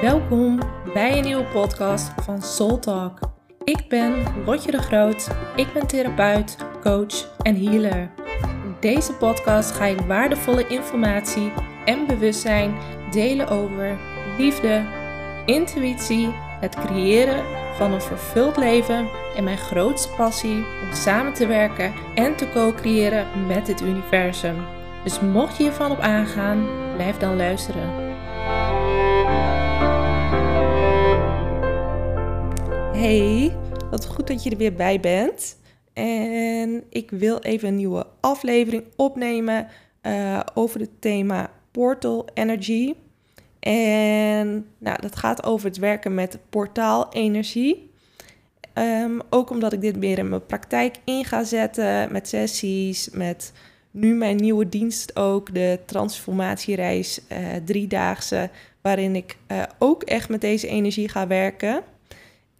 Welkom bij een nieuwe podcast van Soul Talk. Ik ben Lotje de Groot. Ik ben therapeut, coach en healer. In deze podcast ga ik waardevolle informatie en bewustzijn delen over liefde, intuïtie, het creëren van een vervuld leven en mijn grootste passie om samen te werken en te co-creëren met het universum. Dus mocht je hiervan op aangaan, blijf dan luisteren. Hey, wat goed dat je er weer bij bent. En ik wil even een nieuwe aflevering opnemen uh, over het thema Portal Energy. En nou, dat gaat over het werken met portaalenergie. Um, ook omdat ik dit meer in mijn praktijk in ga zetten met sessies, met nu mijn nieuwe dienst ook, de transformatiereis uh, driedaagse, waarin ik uh, ook echt met deze energie ga werken.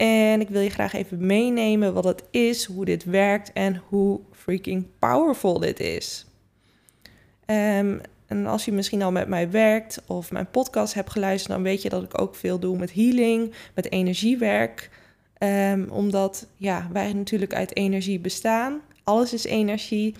En ik wil je graag even meenemen wat het is, hoe dit werkt en hoe freaking powerful dit is. Um, en als je misschien al met mij werkt of mijn podcast hebt geluisterd, dan weet je dat ik ook veel doe met healing, met energiewerk. Um, omdat ja, wij natuurlijk uit energie bestaan. Alles is energie.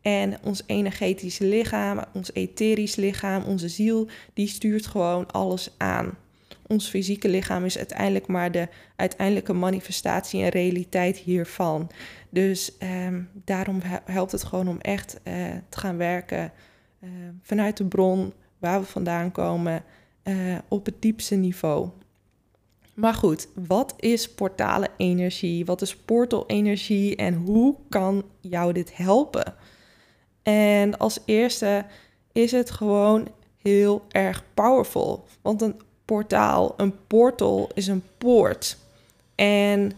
En ons energetische lichaam, ons etherisch lichaam, onze ziel, die stuurt gewoon alles aan. Ons fysieke lichaam is uiteindelijk maar de uiteindelijke manifestatie en realiteit hiervan. Dus um, daarom helpt het gewoon om echt uh, te gaan werken uh, vanuit de bron waar we vandaan komen uh, op het diepste niveau. Maar goed, wat is portale energie? Wat is portal-energie en hoe kan jou dit helpen? En als eerste is het gewoon heel erg powerful. Want een portaal, een portal is een poort. En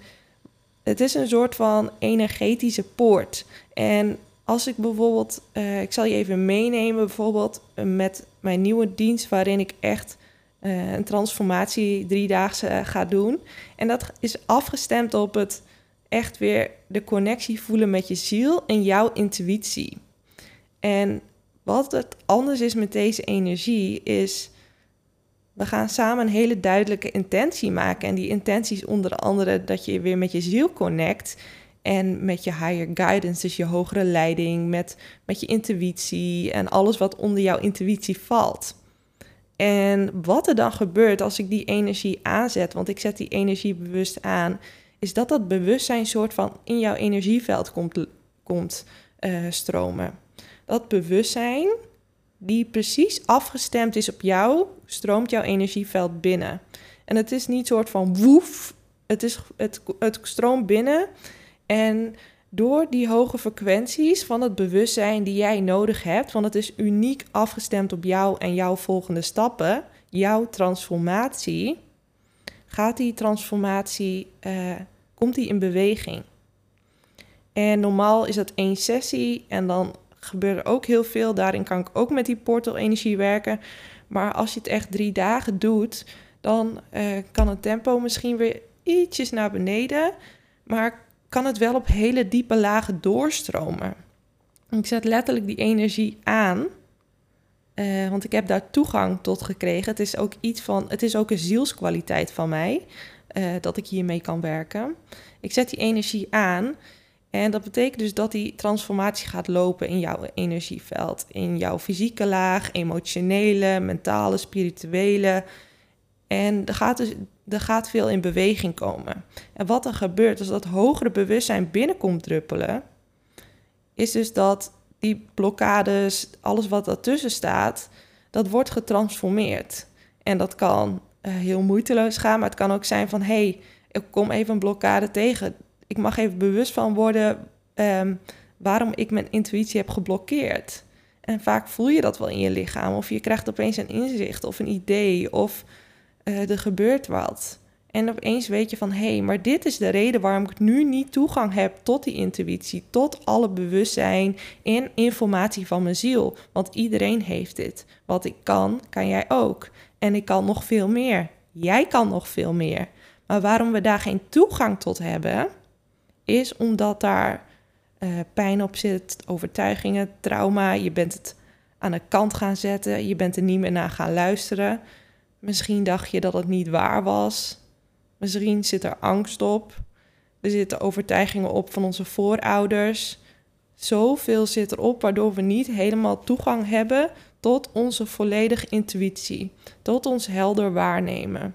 het is een soort van energetische poort. En als ik bijvoorbeeld, uh, ik zal je even meenemen, bijvoorbeeld uh, met mijn nieuwe dienst, waarin ik echt uh, een transformatie driedaagse ga doen. En dat is afgestemd op het echt weer de connectie voelen met je ziel en jouw intuïtie. En wat het anders is met deze energie is, we gaan samen een hele duidelijke intentie maken. En die intentie is onder andere dat je weer met je ziel connect. En met je higher guidance, dus je hogere leiding, met, met je intuïtie en alles wat onder jouw intuïtie valt. En wat er dan gebeurt als ik die energie aanzet, want ik zet die energie bewust aan, is dat dat bewustzijn soort van in jouw energieveld komt, komt uh, stromen. Dat bewustzijn, die precies afgestemd is op jou, stroomt jouw energieveld binnen. En het is niet soort van woef, het, is, het, het stroomt binnen en door die hoge frequenties van het bewustzijn die jij nodig hebt, want het is uniek afgestemd op jou en jouw volgende stappen, jouw transformatie, gaat die transformatie, uh, komt die in beweging. En normaal is dat één sessie en dan gebeurt er ook heel veel. Daarin kan ik ook met die portal-energie werken. Maar als je het echt drie dagen doet, dan uh, kan het tempo misschien weer ietsjes naar beneden. Maar kan het wel op hele diepe lagen doorstromen. Ik zet letterlijk die energie aan, uh, want ik heb daar toegang tot gekregen. Het is ook iets van, het is ook een zielskwaliteit van mij uh, dat ik hiermee kan werken. Ik zet die energie aan en dat betekent dus dat die transformatie gaat lopen in jouw energieveld, in jouw fysieke laag, emotionele, mentale, spirituele. En er gaat dus er gaat veel in beweging komen. En wat er gebeurt als dat hogere bewustzijn binnenkomt druppelen, is dus dat die blokkades, alles wat daartussen staat, dat wordt getransformeerd. En dat kan uh, heel moeiteloos gaan, maar het kan ook zijn van hé, hey, ik kom even een blokkade tegen. Ik mag even bewust van worden um, waarom ik mijn intuïtie heb geblokkeerd. En vaak voel je dat wel in je lichaam, of je krijgt opeens een inzicht of een idee, of uh, er gebeurt wat. En opeens weet je van hé, hey, maar dit is de reden waarom ik nu niet toegang heb tot die intuïtie, tot alle bewustzijn en informatie van mijn ziel. Want iedereen heeft dit. Wat ik kan, kan jij ook. En ik kan nog veel meer. Jij kan nog veel meer. Maar waarom we daar geen toegang tot hebben, is omdat daar uh, pijn op zit, overtuigingen, trauma. Je bent het aan de kant gaan zetten, je bent er niet meer naar gaan luisteren. Misschien dacht je dat het niet waar was. Misschien zit er angst op. Er zitten overtuigingen op van onze voorouders. Zoveel zit erop waardoor we niet helemaal toegang hebben tot onze volledige intuïtie, tot ons helder waarnemen.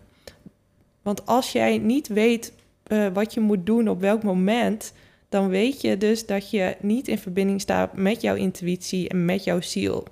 Want als jij niet weet uh, wat je moet doen op welk moment, dan weet je dus dat je niet in verbinding staat met jouw intuïtie en met jouw ziel.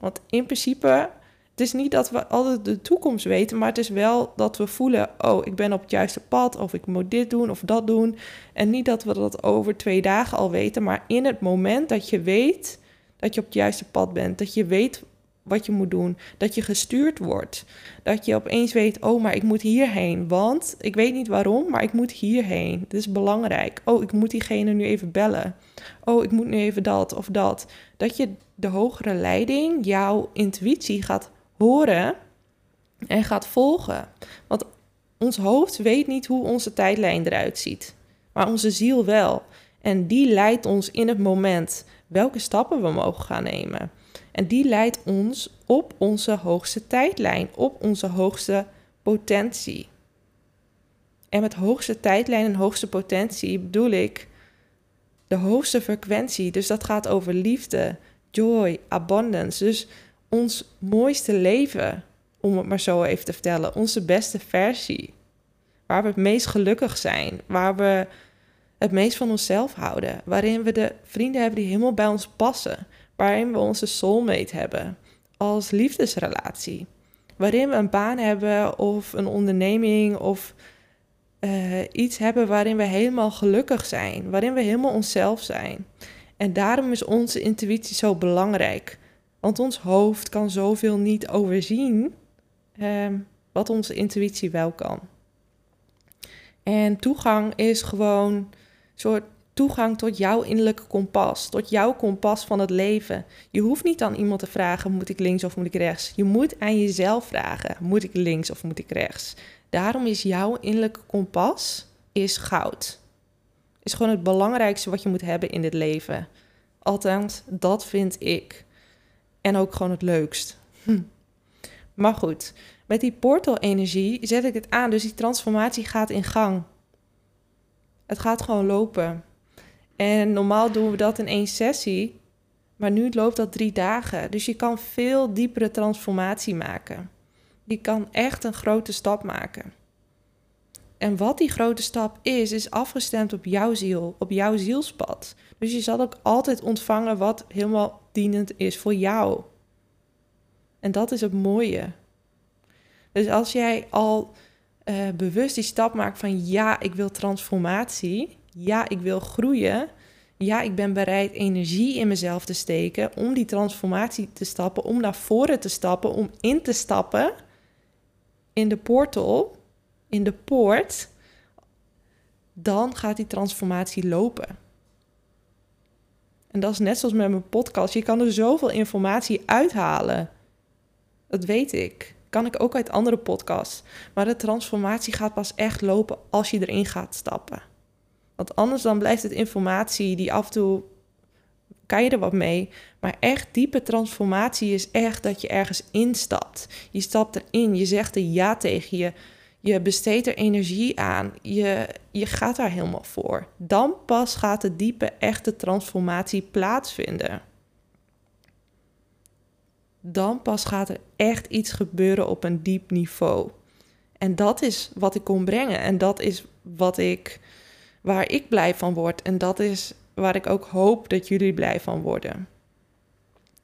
Want in principe, het is niet dat we altijd de toekomst weten, maar het is wel dat we voelen: oh, ik ben op het juiste pad, of ik moet dit doen of dat doen. En niet dat we dat over twee dagen al weten, maar in het moment dat je weet dat je op het juiste pad bent, dat je weet wat je moet doen, dat je gestuurd wordt, dat je opeens weet, oh, maar ik moet hierheen, want ik weet niet waarom, maar ik moet hierheen. Dit is belangrijk. Oh, ik moet diegene nu even bellen. Oh, ik moet nu even dat of dat. Dat je de hogere leiding, jouw intuïtie gaat horen en gaat volgen. Want ons hoofd weet niet hoe onze tijdlijn eruit ziet, maar onze ziel wel. En die leidt ons in het moment welke stappen we mogen gaan nemen. En die leidt ons op onze hoogste tijdlijn, op onze hoogste potentie. En met hoogste tijdlijn en hoogste potentie bedoel ik de hoogste frequentie. Dus dat gaat over liefde, joy, abundance. Dus ons mooiste leven, om het maar zo even te vertellen. Onze beste versie. Waar we het meest gelukkig zijn. Waar we het meest van onszelf houden. Waarin we de vrienden hebben die helemaal bij ons passen. Waarin we onze soulmate hebben als liefdesrelatie. Waarin we een baan hebben of een onderneming of uh, iets hebben waarin we helemaal gelukkig zijn. Waarin we helemaal onszelf zijn. En daarom is onze intuïtie zo belangrijk. Want ons hoofd kan zoveel niet overzien uh, wat onze intuïtie wel kan. En toegang is gewoon soort toegang tot jouw innerlijke kompas, tot jouw kompas van het leven. Je hoeft niet aan iemand te vragen: moet ik links of moet ik rechts? Je moet aan jezelf vragen: moet ik links of moet ik rechts? Daarom is jouw innerlijke kompas is goud. Is gewoon het belangrijkste wat je moet hebben in dit leven. Althans, dat vind ik. En ook gewoon het leukst. Hm. Maar goed, met die portal-energie zet ik het aan, dus die transformatie gaat in gang. Het gaat gewoon lopen. En normaal doen we dat in één sessie, maar nu loopt dat drie dagen. Dus je kan veel diepere transformatie maken. Je kan echt een grote stap maken. En wat die grote stap is, is afgestemd op jouw ziel, op jouw zielspad. Dus je zal ook altijd ontvangen wat helemaal dienend is voor jou. En dat is het mooie. Dus als jij al uh, bewust die stap maakt van ja, ik wil transformatie, ja, ik wil groeien, ja, ik ben bereid energie in mezelf te steken om die transformatie te stappen, om naar voren te stappen, om in te stappen in de portal, in de poort, dan gaat die transformatie lopen. En dat is net zoals met mijn podcast. Je kan er zoveel informatie uithalen. Dat weet ik kan ik ook uit andere podcasts. Maar de transformatie gaat pas echt lopen als je erin gaat stappen. Want anders dan blijft het informatie die af en toe kan je er wat mee. Maar echt diepe transformatie is echt dat je ergens instapt. Je stapt erin, je zegt er ja tegen je. Je besteedt er energie aan. Je, je gaat daar helemaal voor. Dan pas gaat de diepe, echte transformatie plaatsvinden dan pas gaat er echt iets gebeuren op een diep niveau. En dat is wat ik kon brengen. En dat is wat ik, waar ik blij van word. En dat is waar ik ook hoop dat jullie blij van worden.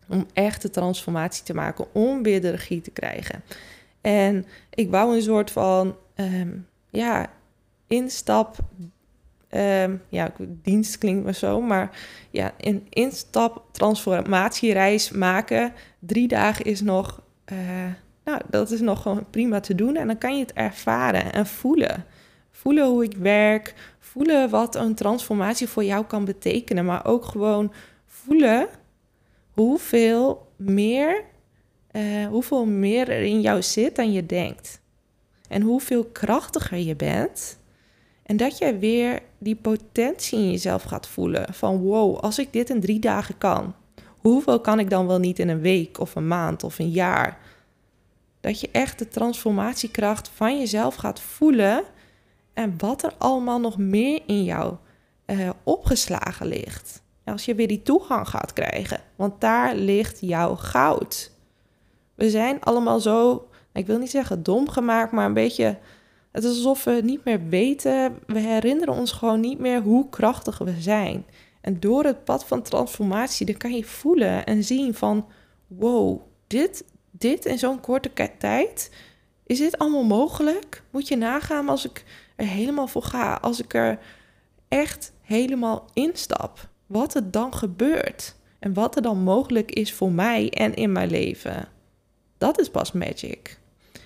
Om echt de transformatie te maken, om weer de regie te krijgen. En ik wou een soort van, ehm, ja, instap Um, ja, dienst klinkt maar zo, maar ja, een instap transformatiereis maken. Drie dagen is nog, uh, nou, dat is nog gewoon prima te doen. En dan kan je het ervaren en voelen. Voelen hoe ik werk, voelen wat een transformatie voor jou kan betekenen, maar ook gewoon voelen hoeveel meer, uh, hoeveel meer er in jou zit dan je denkt. En hoeveel krachtiger je bent en dat jij weer die potentie in jezelf gaat voelen. Van wow, als ik dit in drie dagen kan, hoeveel kan ik dan wel niet in een week of een maand of een jaar? Dat je echt de transformatiekracht van jezelf gaat voelen en wat er allemaal nog meer in jou uh, opgeslagen ligt. Als je weer die toegang gaat krijgen, want daar ligt jouw goud. We zijn allemaal zo, ik wil niet zeggen dom gemaakt, maar een beetje. Het is alsof we niet meer weten. We herinneren ons gewoon niet meer hoe krachtig we zijn. En door het pad van transformatie, dan kan je voelen en zien van, wow, dit, dit in zo'n korte tijd, is dit allemaal mogelijk? Moet je nagaan als ik er helemaal voor ga, als ik er echt helemaal instap, wat er dan gebeurt en wat er dan mogelijk is voor mij en in mijn leven. Dat is pas magic.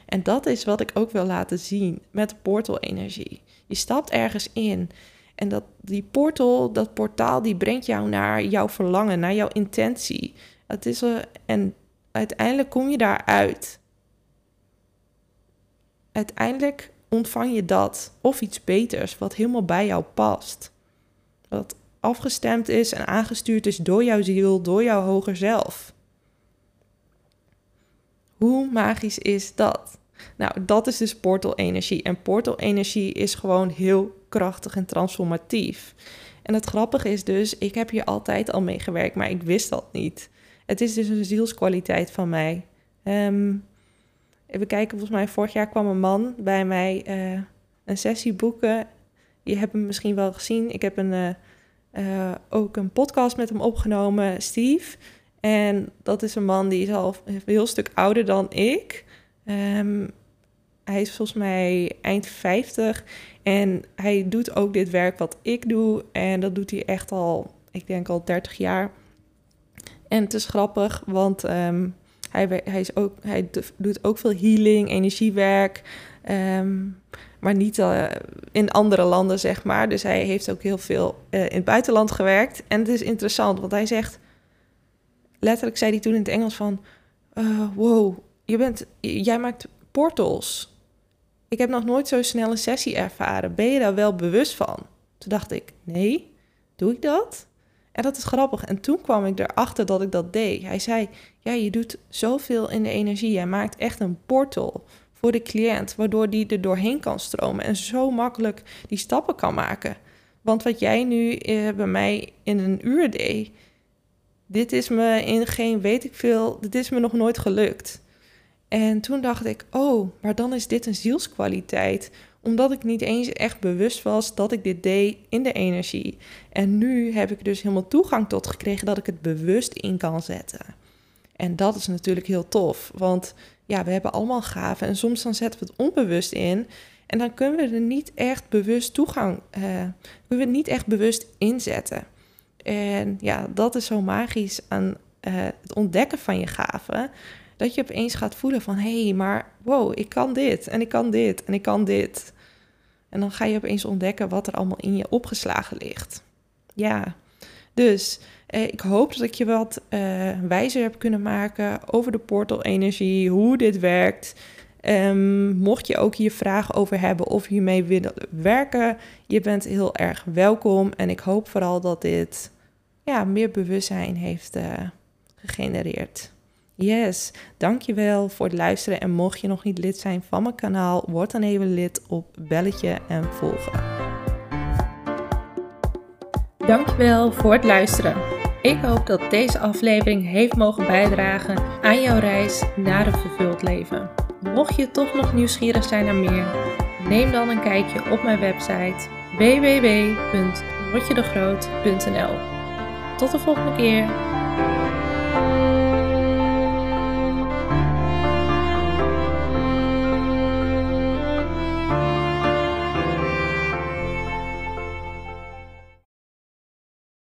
En dat is wat ik ook wil laten zien met portal-energie. Je stapt ergens in en dat, die portal, dat portaal, die brengt jou naar jouw verlangen, naar jouw intentie. Het is, en uiteindelijk kom je daaruit. Uiteindelijk ontvang je dat of iets beters, wat helemaal bij jou past. Wat afgestemd is en aangestuurd is door jouw ziel, door jouw hoger zelf. Hoe magisch is dat? Nou, dat is dus portal-energie. En portal-energie is gewoon heel krachtig en transformatief. En het grappige is dus, ik heb hier altijd al mee gewerkt, maar ik wist dat niet. Het is dus een zielskwaliteit van mij. Um, even kijken, volgens mij vorig jaar kwam een man bij mij uh, een sessie boeken. Je hebt hem misschien wel gezien. Ik heb een, uh, uh, ook een podcast met hem opgenomen, Steve. En dat is een man die is al een heel stuk ouder dan ik. Um, hij is volgens mij eind 50 en hij doet ook dit werk wat ik doe. En dat doet hij echt al, ik denk al 30 jaar. En het is grappig, want um, hij, hij, is ook, hij doet ook veel healing, energiewerk. Um, maar niet uh, in andere landen, zeg maar. Dus hij heeft ook heel veel uh, in het buitenland gewerkt. En het is interessant, want hij zegt... Letterlijk zei hij toen in het Engels van... Uh, wow, je bent, jij maakt portals. Ik heb nog nooit zo snel een sessie ervaren. Ben je daar wel bewust van? Toen dacht ik, nee, doe ik dat? En dat is grappig. En toen kwam ik erachter dat ik dat deed. Hij zei, ja, je doet zoveel in de energie. Jij maakt echt een portal voor de cliënt, waardoor die er doorheen kan stromen en zo makkelijk die stappen kan maken. Want wat jij nu eh, bij mij in een uur deed, dit is me in geen weet ik veel, dit is me nog nooit gelukt. En toen dacht ik, oh, maar dan is dit een zielskwaliteit. Omdat ik niet eens echt bewust was dat ik dit deed in de energie. En nu heb ik dus helemaal toegang tot gekregen dat ik het bewust in kan zetten. En dat is natuurlijk heel tof, want ja, we hebben allemaal gaven en soms dan zetten we het onbewust in. En dan kunnen we er niet echt bewust toegang, uh, kunnen we het niet echt bewust inzetten. En ja, dat is zo magisch aan uh, het ontdekken van je gaven. Dat je opeens gaat voelen van, hé, hey, maar wow, ik kan dit en ik kan dit en ik kan dit. En dan ga je opeens ontdekken wat er allemaal in je opgeslagen ligt. Ja, dus eh, ik hoop dat ik je wat uh, wijzer heb kunnen maken over de portal-energie, hoe dit werkt. Um, mocht je ook hier vragen over hebben of hiermee willen werken, je bent heel erg welkom. En ik hoop vooral dat dit ja, meer bewustzijn heeft uh, gegenereerd. Yes, dankjewel voor het luisteren. En mocht je nog niet lid zijn van mijn kanaal, word dan even lid op belletje en volgen. Dankjewel voor het luisteren. Ik hoop dat deze aflevering heeft mogen bijdragen aan jouw reis naar een vervuld leven. Mocht je toch nog nieuwsgierig zijn naar meer, neem dan een kijkje op mijn website www.rotjedegroot.nl. Tot de volgende keer.